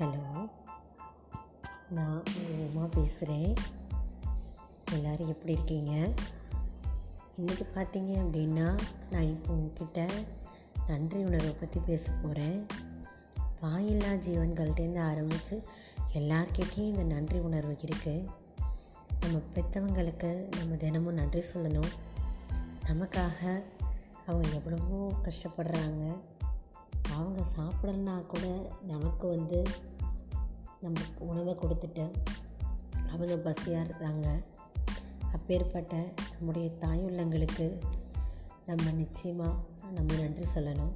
Hello நான் உமா பேசுகிறேன் எல்லோரும் எப்படி இருக்கீங்க? இன்றைக்கி பார்த்தீங்க அப்படின்னா நான் இப்போ உங்ககிட்ட நன்றி உணர்வை பற்றி பேச போகிறேன் வாயில்லா ஜீவன்கள்டேருந்து ஆரம்பித்து எல்லார்கிட்டேயும் இந்த நன்றி உணர்வு இருக்குது நம்ம பெற்றவங்களுக்கு நம்ம தினமும் நன்றி சொல்லணும். நமக்காக அவங்க எவ்வளவோ கஷ்டப்படுறாங்க. அவங்க சாப்பிடலனா கூட நமக்கு வந்து நமக்கு உணவை கொடுத்துட்டு அவங்க பசியாக இருக்கிறாங்க அப்பேற்பட்ட நம்முடைய தாய் உள்ளங்களுக்கு நம்ம நிச்சயமாக நம்ம நன்றி சொல்லணும்.